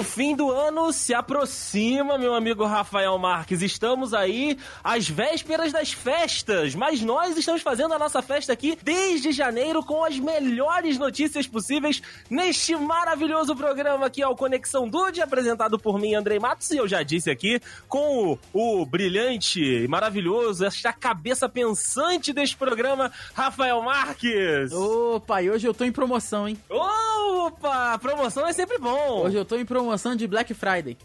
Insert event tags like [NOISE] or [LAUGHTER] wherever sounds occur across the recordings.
O fim do ano se aproxima, meu amigo Rafael Marques. Estamos aí às vésperas das festas, mas nós estamos fazendo a nossa festa aqui desde janeiro com as melhores notícias possíveis neste maravilhoso programa aqui, ao Conexão Dude, apresentado por mim, Andrei Matos, e eu já disse aqui, com o, o brilhante e maravilhoso, esta cabeça pensante deste programa, Rafael Marques. Opa, e hoje eu tô em promoção, hein? Opa, promoção é sempre bom. Hoje eu tô em promoção de Black Friday.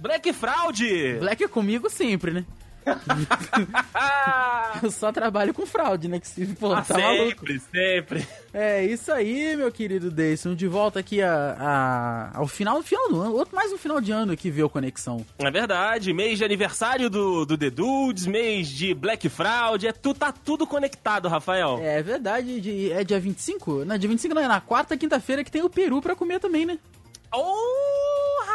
Black Fraude! Black é comigo sempre, né? [LAUGHS] eu só trabalho com fraude, né? Que se pô, Ah, tá maluco. sempre, sempre. É isso aí, meu querido Deison. De volta aqui a, a- ao final, final do ano. Outro mais um final de ano aqui, o Conexão. É verdade, mês de aniversário do, do The Dudes, mês de Black Fraud, é, tu, tá tudo conectado, Rafael. É verdade, de- é dia 25? Não, dia 25 não, é na quarta, quinta-feira que tem o peru pra comer também, né? Ô,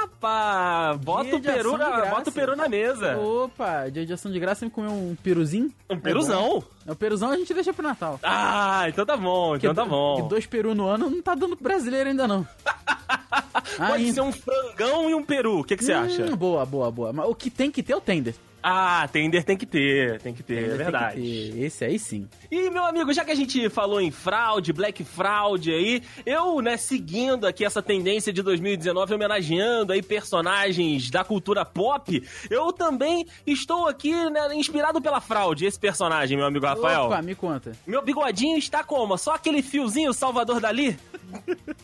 rapaz, bota o, peru na, bota o peru na mesa. Opa, dia de ação de graça, me comer um peruzinho. Um peruzão. É, o peruzão a gente deixa pro Natal. Ah, então tá bom, então tá Que bom. dois peru no ano não tá dando pro brasileiro ainda não. [LAUGHS] Pode Ainda. ser um frangão e um peru, o que, que você Hum, acha? Boa, boa, boa. Mas o que tem que ter é o tender. Ah, tender tem que ter, tem que ter, é Tender tem que verdade. ter. Esse aí sim. E, meu amigo, já que a gente falou em fraude, black fraude aí, eu, né, seguindo aqui essa tendência de 2019, homenageando aí personagens da cultura pop, eu também estou aqui, né, inspirado pela fraude, esse personagem, meu amigo Rafael. Opa, me conta. Meu bigodinho está como? Só aquele fiozinho Salvador Dali?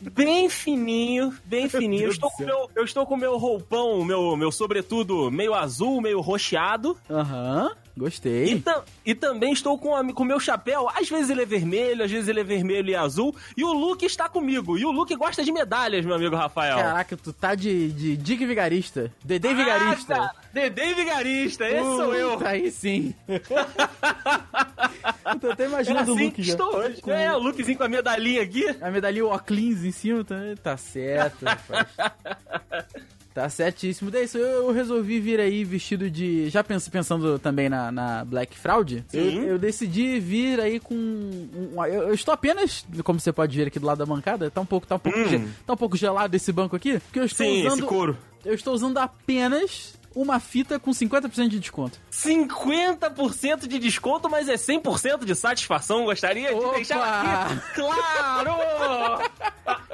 bem fininho, bem fininho. Eu estou, com meu, eu estou com meu roupão, meu, meu sobretudo meio azul, meio roxeado. Aham, E, gostei. tam- e também estou com o meu chapéu. Às vezes ele é vermelho, às vezes ele é vermelho e azul. E o Luke está comigo. E o Luke gosta de medalhas, meu amigo Rafael. Caraca, tu tá de, de Dick Vigarista. Dedê Vigarista. Ah, cara, Dedê Vigarista, esse sou eu. Aí sim. [LAUGHS] tô até É imaginando assim o Luke já. estou hoje. Com É, o Lukezinho com a medalhinha aqui. A medalhinha o em cima também. Tá certo, [LAUGHS] rapaz. Tá certíssimo. Daí, isso eu, eu resolvi vir aí vestido de. Já pens- pensando também na, na Black Fraud, eu, eu decidi vir aí com. um- um- eu, eu estou apenas, como você pode ver aqui do lado da bancada, tá um pouco, tá um pouco, ge- tá um pouco gelado esse banco aqui, porque eu estou Hum. Sim, usando. esse couro. Eu estou usando apenas uma fita com 50% de desconto. 50% de desconto, mas é 100% de satisfação. Gostaria de Opa! deixar aqui claro! [LAUGHS]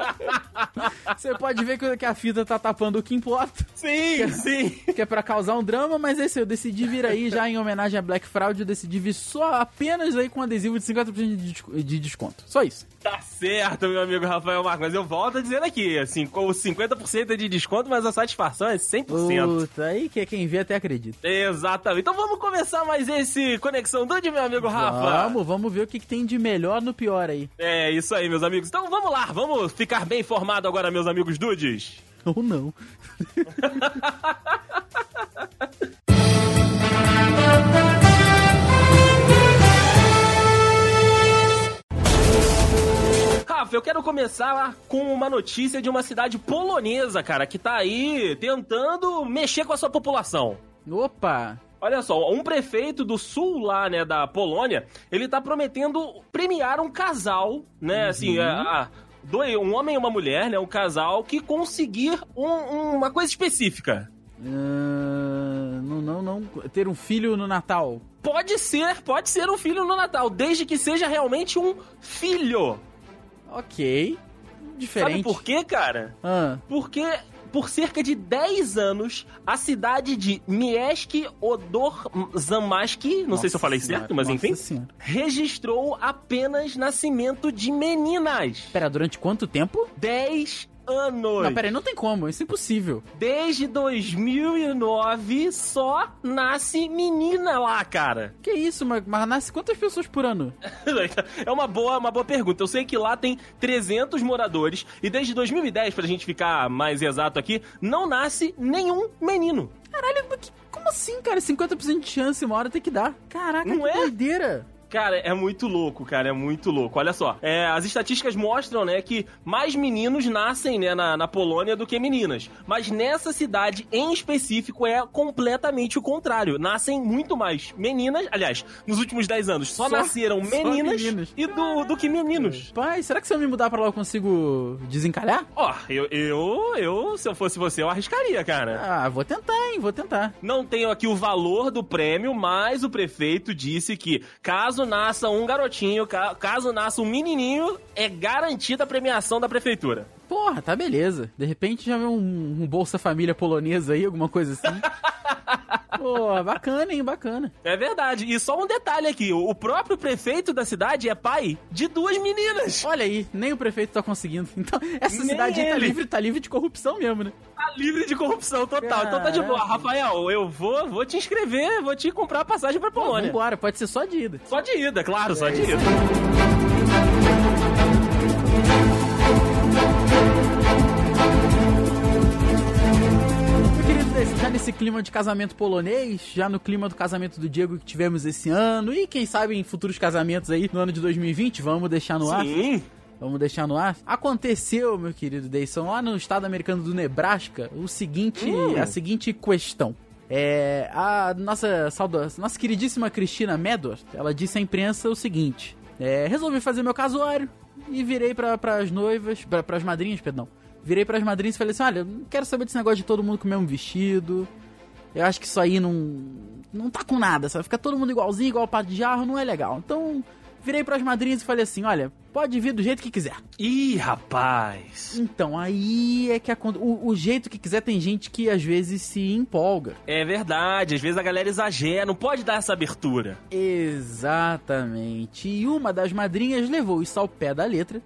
Você pode ver que, que a fita tá tapando o que importa. sim, sim. que é pra causar um drama, mas esse eu decidi vir aí já em homenagem a Black Fraud, eu decidi vir só apenas aí com adesivo de 50% de, desco- de desconto. Só isso. Tá certo, meu amigo Rafael Marcos. Mas eu volto dizer aqui, assim, com os 50% é de desconto, mas a satisfação é 100%. Puta, aí que quem vê até acredita. Exatamente. Então vamos começar mais esse Conexão Dude, meu amigo Rafa. Vamos, vamos ver o que, que tem de melhor no pior aí. É isso aí, meus amigos. Então vamos lá, vamos ficar bem informado agora, meus amigos Dudes. [LAUGHS] Ou não. [LAUGHS] Rafa, eu quero começar com uma notícia de uma cidade polonesa, cara, que tá aí tentando mexer com a sua população. Opa! Olha só, um prefeito do sul lá, né, da Polônia, ele tá prometendo premiar um casal, né, assim, a- a- dois, um homem e uma mulher, né, um casal que conseguir um- uma coisa específica. Ah, não, não, não. Ter um filho no Natal. Pode ser, pode ser um filho no Natal, desde que seja realmente um filho. Ok. Diferente. Sabe por quê, cara? Ah, Porque por cerca de 10 anos, a cidade de Miesk Odorzamaski, não sei se eu falei nossa certo, senhora, mas nossa enfim, senhora. registrou apenas nascimento de meninas. Pera, durante quanto tempo? 10 anos. Não, pera aí, não tem como, isso é impossível. Desde 2009 só nasce menina lá, cara. Que isso, mas, mas nasce quantas pessoas por ano? [LAUGHS] É uma boa, uma boa pergunta. Eu sei que lá tem 300 moradores e desde 2010, pra gente ficar mais exato aqui, não nasce nenhum menino. Caralho, que- como assim, cara? 50% de chance, uma hora tem que dar. Caraca, Não que é? doideira. Cara, é muito louco, cara, é muito louco. Olha só, é, as estatísticas mostram, né, que mais meninos nascem, né, na, na Polônia do que meninas. Mas nessa cidade, em específico, é completamente o contrário. Nascem muito mais meninas, aliás, nos últimos 10 anos, só, Só- nasceram só meninas, e do, do que meninos. Pai, será que se eu me mudar pra lá eu consigo desencalhar? Ó, eu, eu, eu, se eu fosse você, eu arriscaria, cara. Ah, vou tentar, hein? Vou tentar. Não tenho aqui o valor do prêmio, mas o prefeito disse que caso nasça um garotinho, ca- caso nasça um menininho, é garantida a premiação da prefeitura. Porra, tá beleza. De repente já vê um, um Bolsa Família polonesa aí, alguma coisa assim. [LAUGHS] Pô, bacana, hein? Bacana. É verdade. E só um detalhe aqui: o próprio prefeito da cidade é pai de duas meninas. Olha aí, nem o prefeito tá conseguindo. [LAUGHS] Então, essa Nem cidade aí tá livre, tá livre de corrupção mesmo, né? Tá livre de corrupção total. Então tá de boa. Rafael, eu vou, vou te inscrever, vou te comprar a passagem pra Polônia. Vambora, pode ser só de ida. Só de ida, claro, só de ida. Nesse clima de casamento polonês, já no clima do casamento do Diego que tivemos esse ano, e quem sabe em futuros casamentos aí no ano de 2020, vamos deixar no ar. Sim. Vamos deixar no ar. Aconteceu, meu querido Deison, lá no estado americano do Nebraska, o seguinte, Hum. a seguinte questão. É, a nossa saudosa, nossa queridíssima Cristina Medor, ela disse à imprensa o seguinte: é, resolvi fazer meu casório e virei para as noivas, para as madrinhas, perdão. Virei para as madrinhas e falei assim: olha, não quero saber desse negócio de todo mundo com o mesmo vestido. Eu acho que isso aí não não tá com nada, sabe? Fica todo mundo igualzinho, igual pato de jarro, não é legal. Então, virei para as madrinhas e falei assim: olha, pode vir do jeito que quiser. Ih, rapaz. Então, aí é que acon- o, o jeito que quiser tem gente que às vezes se empolga. É verdade, às vezes a galera exagera, não pode dar essa abertura. Exatamente. E uma das madrinhas levou isso ao pé da letra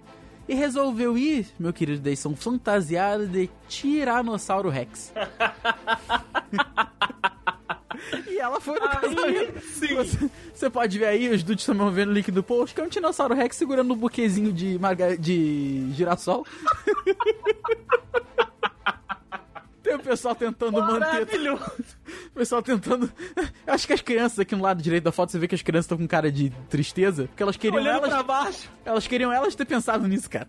e resolveu ir, meu querido Deison, fantasiada de Tiranossauro Rex. [LAUGHS] e ela foi no casamento. sim. Você, você pode ver aí, os dudes estão vendo o link do post, que é um Tiranossauro Rex segurando um buquezinho de, marga... de girassol. [LAUGHS] Tem o pessoal tentando manter pessoal tentando. Eu [LAUGHS] acho que as crianças aqui no lado direito da foto, você vê que as crianças estão com cara de tristeza. Porque elas queriam Olhando elas. pra baixo. Elas queriam elas ter pensado nisso, cara.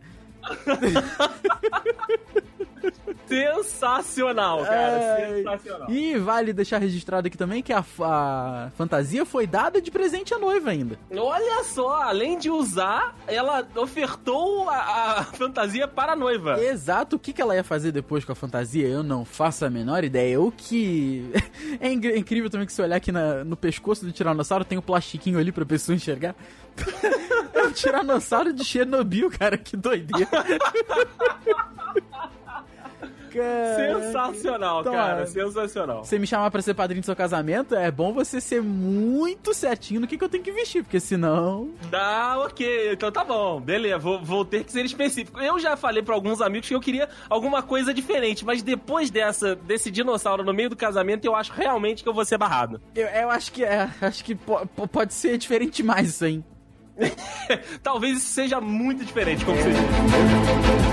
Sensacional, cara. Ai. Sensacional. E vale deixar registrado aqui também que a, a fantasia foi dada de presente à noiva ainda. Olha só, além de usar, ela ofertou a, a fantasia para a noiva. Exato, o que, que ela ia fazer depois com a fantasia, eu não faço a menor ideia. O que. [LAUGHS] É incrível também que se olhar aqui na- no pescoço do tiranossauro tem um plastiquinho ali pra pessoa enxergar. [LAUGHS] É um tiranossauro de Chernobyl, cara, que doideira. Caraca. Sensacional, Então, cara. é. Sensacional. Você me chamar pra ser padrinho do seu casamento, é bom você ser muito certinho no que, que eu tenho que vestir, porque senão. Dá, ok. Então tá bom. Beleza, vou, vou ter que ser específico. Eu já falei pra alguns amigos que eu queria alguma coisa diferente, mas depois dessa, desse dinossauro no meio do casamento, eu acho realmente que eu vou ser barrado. Eu, eu acho que é. Acho que po- po- pode ser diferente demais isso aí. [LAUGHS] Talvez isso seja muito diferente, como você disse.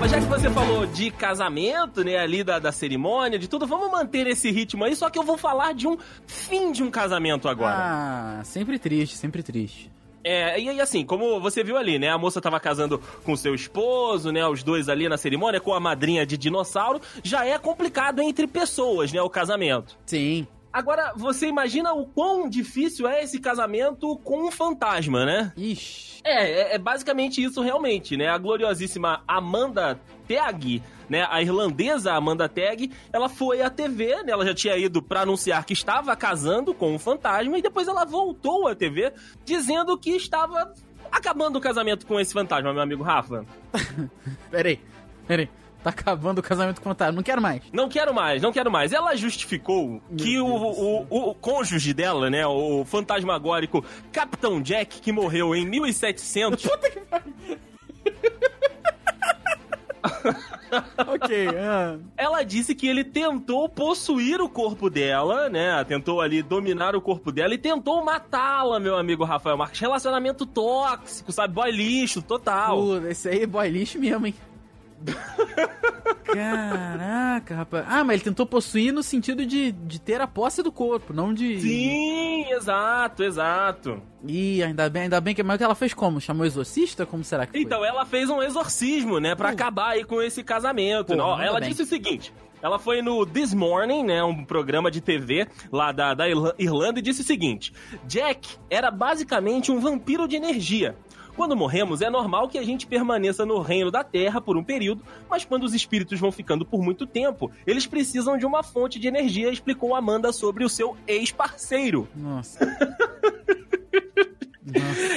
Ah, já que você falou de casamento, né, ali da, da cerimônia, de tudo, vamos manter esse ritmo aí, só que eu vou falar de um fim de um casamento agora. Ah, sempre triste, sempre triste. É, e aí assim, como você viu ali, né? A moça tava casando com seu esposo, né? Os dois ali na cerimônia, com a madrinha de dinossauro. Já é complicado entre pessoas, né? O casamento. Sim. Agora, você imagina o quão difícil é esse casamento com um fantasma, né? Ixi. É, é, é basicamente isso realmente, né? A gloriosíssima Amanda Teg, né? A irlandesa Amanda Teg, ela foi à TV, né? Ela já tinha ido pra anunciar que estava casando com um fantasma e depois ela voltou à TV dizendo que estava acabando o casamento com esse fantasma, meu amigo Rafa. [LAUGHS] Peraí, peraí. Tá acabando o casamento com o Não quero mais. Não quero mais, não quero mais. Ela justificou que o, o, o, o cônjuge dela, né, o fantasmagórico Capitão Jack, que morreu em 1700, Puta que pariu. [LAUGHS] ok, ah. ela disse que ele tentou possuir o corpo dela, né? Tentou ali dominar o corpo dela e tentou matá-la, meu amigo Rafael Marques. Relacionamento tóxico, sabe? Boy lixo, total. Pô, esse aí é boy lixo mesmo, hein? Caraca, rapaz. Ah, mas ele tentou possuir no sentido de, de ter a posse do corpo, não de. Sim, exato, exato. Ih, ainda bem, ainda bem que. Mas ela fez como? Chamou exorcista? Como será que foi? Então, ela fez um exorcismo, né, pra uh. acabar aí com esse casamento. Pô, Ó, ela bem. disse o seguinte: ela foi no This Morning, né, um programa de TV lá da, da Irlanda, e disse o seguinte: Jack era basicamente um vampiro de energia. Quando morremos, é normal que a gente permaneça no reino da Terra por um período, mas quando os espíritos vão ficando por muito tempo, eles precisam de uma fonte de energia, explicou Amanda sobre o seu ex-parceiro. Nossa. [LAUGHS]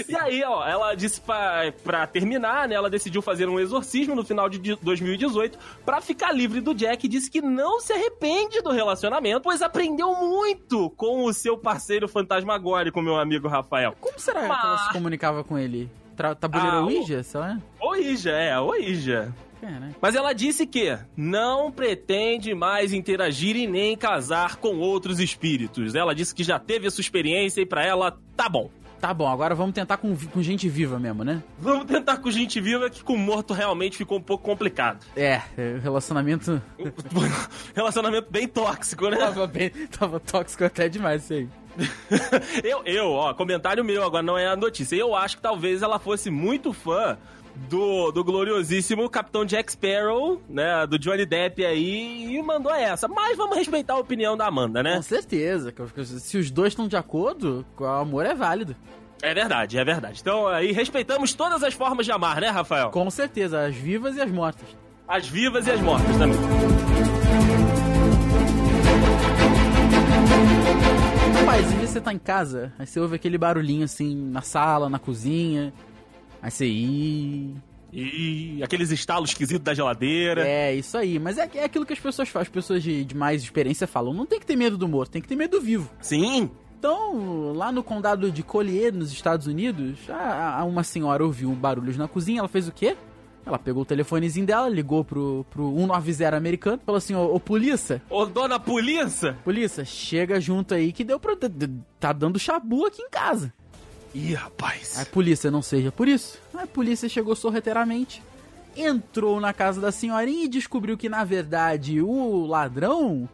E aí, ó, ela disse pra, pra terminar, né? Ela decidiu fazer um exorcismo no final de 2018 para ficar livre do Jack e disse que não se arrepende do relacionamento, pois aprendeu muito com o seu parceiro fantasmagórico, meu amigo Rafael. Como será Mas... que ela se comunicava com ele? Tabuleiro ah, Ouija, sei lá? Ouija, é, Ouija. Mas ela disse que não pretende mais interagir e nem casar com outros espíritos. Ela disse que já teve essa experiência e para ela tá bom. Tá bom, agora vamos tentar com, com gente viva mesmo, né? Vamos tentar com gente viva, que com morto realmente ficou um pouco complicado. É, é relacionamento. [LAUGHS] relacionamento bem tóxico, né? Tava, bem, tava tóxico até demais isso aí. [LAUGHS] eu, eu, ó, comentário meu, agora não é a notícia. Eu acho que talvez ela fosse muito fã do, do gloriosíssimo Capitão Jack Sparrow, né? Do Johnny Depp aí, e mandou essa. Mas vamos respeitar a opinião da Amanda, né? Com certeza. Se os dois estão de acordo, o amor é válido. É verdade, é verdade. Então aí respeitamos todas as formas de amar, né, Rafael? Com certeza, as vivas e as mortas. As vivas e as mortas também. Às vezes você tá em casa, aí você ouve aquele barulhinho assim na sala, na cozinha. Aí você. Ih. E aqueles estalos esquisitos da geladeira. É, isso aí. Mas é, é aquilo que as pessoas fazem. As pessoas de, de mais experiência falam. Não tem que ter medo do morto, tem que ter medo do vivo. Sim. Então, lá no condado de Collier, nos Estados Unidos, a, a uma senhora ouviu barulhos na cozinha. Ela fez o quê? Ela pegou o telefonezinho dela, ligou pro, pro 190 americano, falou assim: Ô, ô polícia. Ô, dona polícia? Polícia, chega junto aí que deu pra. Tá dando chabu aqui em casa. Ih, rapaz. A polícia não seja por isso. A polícia chegou sorrateiramente, entrou na casa da senhorinha e descobriu que, na verdade, o ladrão,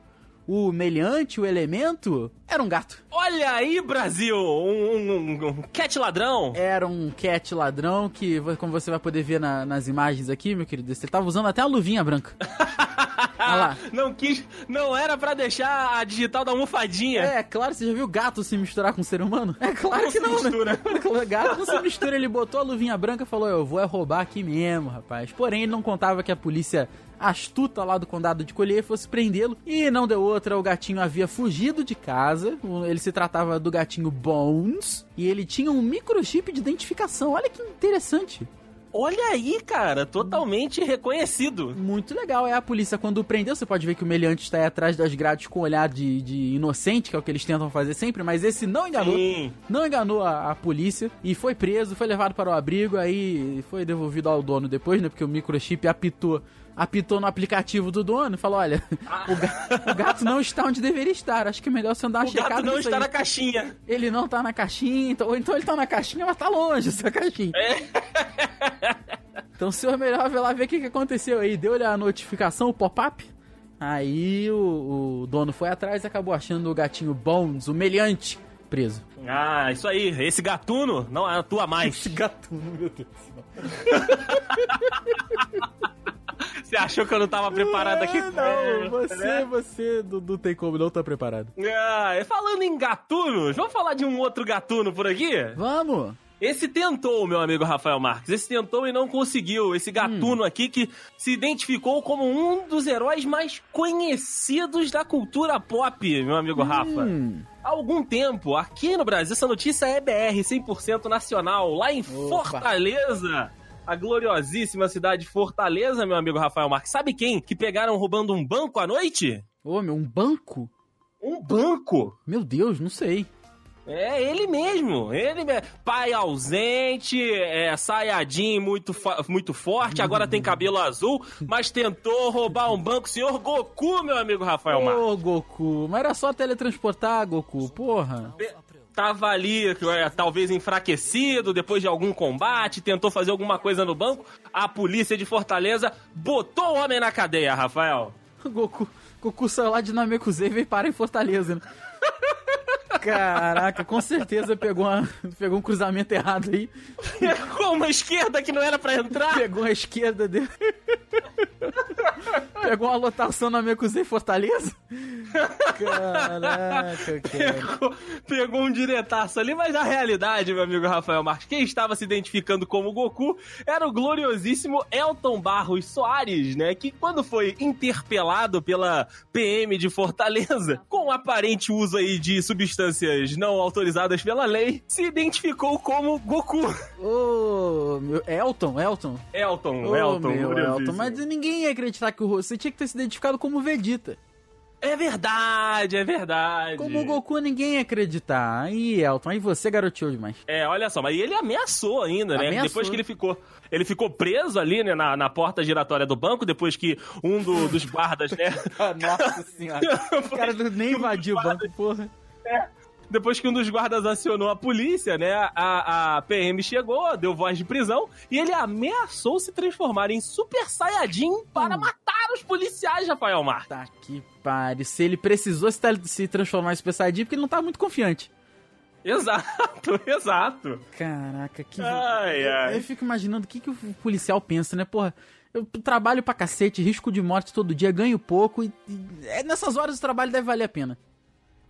o meliante, o elemento, era um gato. Olha aí, Brasil! Um, um, um, cat ladrão! Era um cat ladrão que, como você vai poder ver na, nas imagens aqui, meu querido, ele tava usando até a luvinha branca. [LAUGHS] Olha lá. Não quis. Não era para deixar a digital da almofadinha. É, claro, você já viu gato se misturar com um ser humano? É claro não que não, né? mistura. [LAUGHS] né? Gato não se mistura, ele botou a luvinha branca e falou: Eu vou é roubar aqui mesmo, rapaz. Porém, ele não contava que a polícia astuta lá do condado de Colher fosse prendê-lo. E não deu outra, o gatinho havia fugido de casa. Ele se tratava do gatinho Bones. E ele tinha um microchip de identificação. Olha que interessante. Olha aí, cara, totalmente reconhecido. Muito legal. É a polícia quando prendeu, você pode ver que o meliante está aí atrás das grades com um olhar de, de inocente, que é o que eles tentam fazer sempre, mas esse não enganou. Sim. Não enganou a, a, polícia e foi preso, foi levado para o abrigo, aí foi devolvido ao dono depois, né? Porque o microchip apitou apitou no aplicativo do dono e falou: Olha, ah. o, gato, [LAUGHS] o, gato, não está onde deveria estar. Acho que é melhor você andar uma o checada. O gato não está aí. na caixinha. Ele não está na caixinha, então, ou então ele está na caixinha, mas está longe essa caixinha. É. [LAUGHS] Então, senhor, é melhor ver lá ver o que, que aconteceu aí. Deu-lhe a notificação, o pop-up. Aí o, o, dono foi atrás e acabou achando o gatinho Bones, o meliante, preso. Ah, isso aí. Esse gatuno não atua mais. Esse gatuno, meu Deus do céu. [LAUGHS] Você achou que eu não tava preparado aqui? Não, é, você, né? você não, não, tem como não tá preparado. Ah, falando em gatunos, vamos falar de um outro gatuno por aqui? Vamos! Esse tentou, meu amigo Rafael Marques. Esse tentou e não conseguiu. Esse gatuno hum. aqui que se identificou como um dos heróis mais conhecidos da cultura pop, meu amigo hum. Rafa. Há algum tempo, aqui no Brasil, essa notícia é BR 100% nacional, lá em Opa. Fortaleza a gloriosíssima cidade de Fortaleza, meu amigo Rafael Marques. Sabe quem que pegaram roubando um banco à noite? Ô, meu, um banco? Um banco? Meu Deus, não sei. É ele mesmo, ele mesmo. Pai ausente, é, saiadinho muito, muito forte, agora tem cabelo azul, mas tentou roubar um banco. Senhor Goku, meu amigo Rafael Marques. Ô, Goku, mas era só teletransportar, Goku, porra. Tava ali, é, talvez enfraquecido, depois de algum combate, tentou fazer alguma coisa no banco. A polícia de Fortaleza botou o homem na cadeia, Rafael. Goku, Goku saiu lá de Namekusei e veio em Fortaleza, né? Caraca, com certeza pegou, uma, pegou um cruzamento errado aí. Com uma esquerda que não era pra entrar. Pegou a esquerda dele. Pegou uma lotação na Mecusei Fortaleza. Caraca, cara. Pegou, pegou um diretaço ali, mas a realidade, meu amigo Rafael Marques, quem estava se identificando como Goku era o gloriosíssimo Elton Barros Soares, né? Que quando foi interpelado pela PM de Fortaleza, com aparente uso aí de substâncias não autorizadas pela lei, se identificou como Goku. Ô, meu, Elton, Elton. Elton, Ô, Elton, meu. Elton. Mas ninguém ia acreditar que o Você tinha que ter se identificado como Vegeta. É verdade, é verdade. Como o Goku, ninguém ia acreditar. Aí, Elton, aí você garoteou demais. É, olha só, mas ele ameaçou ainda, né? Ameaçou. Depois que ele ficou. Ele ficou preso ali, né, na, na porta giratória do banco, depois que um do- dos guardas, né? [LAUGHS] Nossa senhora. [LAUGHS] O cara nem invadiu o banco, porra. Depois que um dos guardas acionou a polícia, né? A, a PM chegou, deu voz de prisão e ele ameaçou se transformar em Super Saiyajin para Hum. matar os policiais, Rafael Marques. Tá que pariu. Se ele precisou se, transformar em Super Saiyajin, porque ele não tá muito confiante. Exato, [LAUGHS] exato. Caraca, que. Ai, eu, ai. eu fico imaginando o que, que o policial pensa, né? Porra, eu trabalho pra cacete, risco de morte todo dia, ganho pouco e. e é, nessas horas o trabalho deve valer a pena.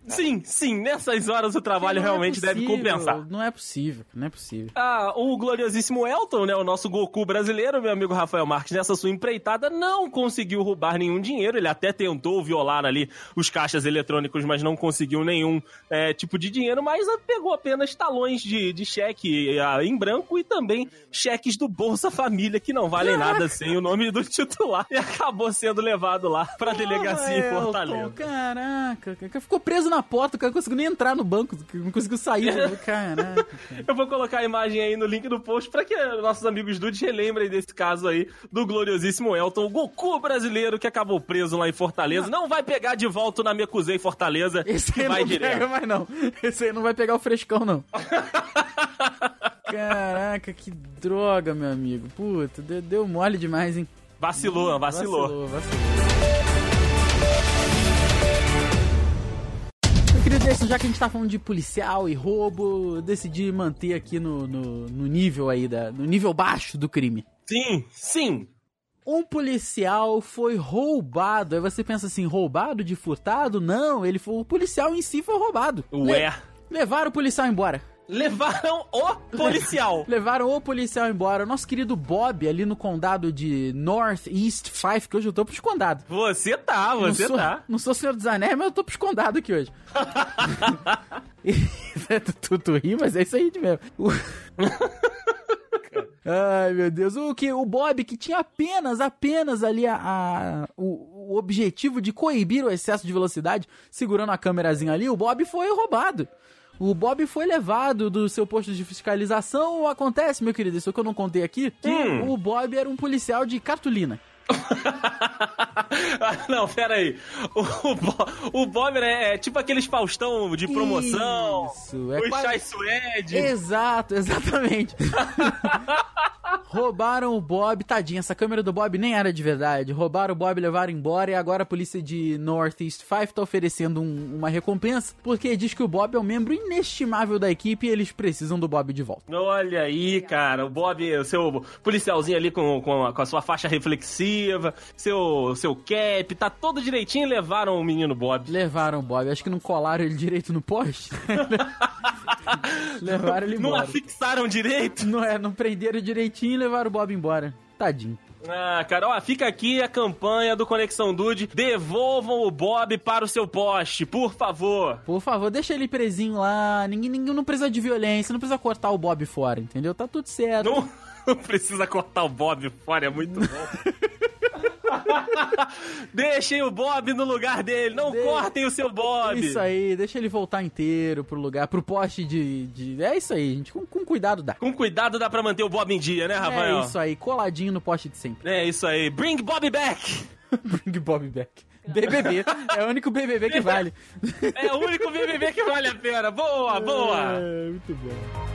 Sim, sim, nessas horas o trabalho é realmente deve possível, compensar. Não é possível, não é possível. Ah, o gloriosíssimo Elton, né, o nosso Goku brasileiro, meu amigo Rafael Marques, nessa sua empreitada não conseguiu roubar nenhum dinheiro. Ele até tentou violar ali os caixas eletrônicos, mas não conseguiu nenhum é, tipo de dinheiro, mas pegou apenas talões de, de cheque ah, em branco e também cheques do Bolsa Família, que não valem nada sem o nome do titular. E acabou sendo levado lá pra delegacia em Fortaleza. Caraca, cara, ficou preso na porta, o cara não conseguiu nem entrar no banco, não conseguiu sair. [LAUGHS] Caraca, cara. Eu vou colocar a imagem aí no link do post pra que nossos amigos dudes relembrem desse caso aí do gloriosíssimo Elton, o Goku brasileiro que acabou preso lá em Fortaleza. Não vai pegar de volta na Mecusei Fortaleza, Esse aí vai não direto. pega mais não. Esse aí não vai pegar o frescão, não. [LAUGHS] Caraca, que droga, meu amigo. Puta, deu, deu mole demais, hein? Vacilou, vacilou. Vacilou, vacilou. Meu querido Jason, já que a gente tá falando de policial e roubo, decidi manter aqui no, no, no nível aí, da, no nível baixo do crime. Sim, sim. Um policial foi roubado. Aí você pensa assim, roubado de furtado? Não, ele foi, o policial em si foi roubado. Ué. Le- levaram o policial embora. Levaram o policial. [LAUGHS] Levaram o policial embora. O nosso querido Bob, ali no condado de North East Five, que hoje eu tô pros condados. Você tá, Não você sou, tá. não sou Senhor dos Anéis, mas eu tô pros condados aqui hoje. [LAUGHS] [LAUGHS] Tu, tu ri, mas é isso aí mesmo. O- Ai, meu Deus. O que o Bob, que tinha apenas, apenas ali a, a- o, o objetivo de coibir o excesso de velocidade, segurando a câmerazinha ali, o Bob foi roubado. O Bob foi levado do seu posto de fiscalização. Acontece, meu querido, isso que eu não contei aqui, que Hum. o Bob era um policial de cartolina. [LAUGHS] Ah, Não, pera aí. O, o, Bo- o Bob é, é tipo aqueles Faustão de promoção. Isso, é o quase- Chai Suede. Exato, exatamente. [LAUGHS] Roubaram o Bob, tadinho, essa câmera do Bob nem era de verdade. Roubaram o Bob, levaram embora e agora a polícia de Northeast Five tá oferecendo um- uma recompensa porque diz que o Bob é um membro inestimável da equipe e eles precisam do Bob de volta. Olha aí, cara, o Bob, o seu policialzinho ali com, com, a, com a sua faixa reflexiva, seu, seu cap, tá todo direitinho e levaram o menino Bob. Levaram o Bob, acho que não colaram ele direito no poste. [LAUGHS] [LAUGHS] levaram ele Não embora. afixaram direito? Não é, não prenderam direitinho e levaram o Bob embora. Tadinho. Ah, cara, ó, fica aqui a campanha do Conexão Dude. Devolvam o Bob para o seu poste, por favor. Por favor, deixa ele presinho lá. Ninguém, ninguém não precisa de violência, não precisa cortar o Bob fora, entendeu? Tá tudo certo. Não, [LAUGHS] não precisa cortar o Bob fora, é muito bom. [LAUGHS] [LAUGHS] Deixem o Bob no lugar dele, não De- cortem o seu Bob. Isso aí, deixa ele voltar inteiro pro lugar, pro poste de. de- É isso aí, gente. Com, com cuidado dá. Com cuidado dá pra manter o Bob em dia, né, Rafael? É isso aí, coladinho no poste de sempre. É isso aí. Bring Bob back! [LAUGHS] Bring Bob back. BBB. É o único BBB que vale. [LAUGHS] É o único BBB que vale a pena. Boa, boa. É, muito bom.